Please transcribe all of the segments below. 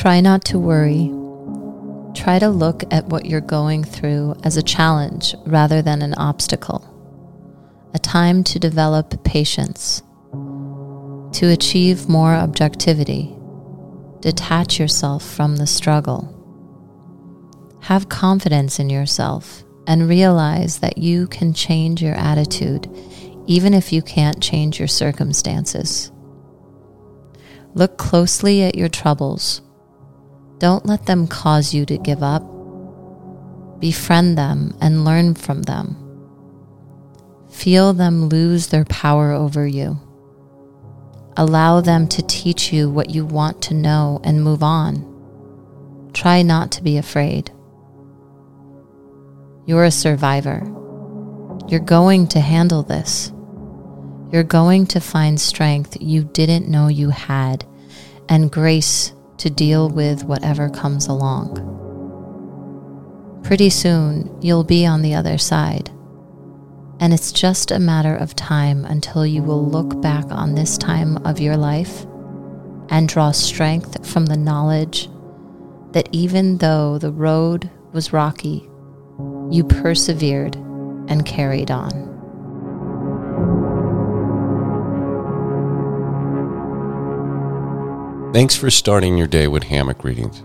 Try not to worry. Try to look at what you're going through as a challenge rather than an obstacle, a time to develop patience, to achieve more objectivity. Detach yourself from the struggle. Have confidence in yourself and realize that you can change your attitude even if you can't change your circumstances. Look closely at your troubles don't let them cause you to give up. Befriend them and learn from them. Feel them lose their power over you. Allow them to teach you what you want to know and move on. Try not to be afraid. You're a survivor. You're going to handle this. You're going to find strength you didn't know you had and grace to deal with whatever comes along. Pretty soon, you'll be on the other side. And it's just a matter of time until you will look back on this time of your life and draw strength from the knowledge that even though the road was rocky, you persevered and carried on. Thanks for starting your day with hammock readings.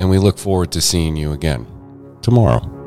And we look forward to seeing you again tomorrow.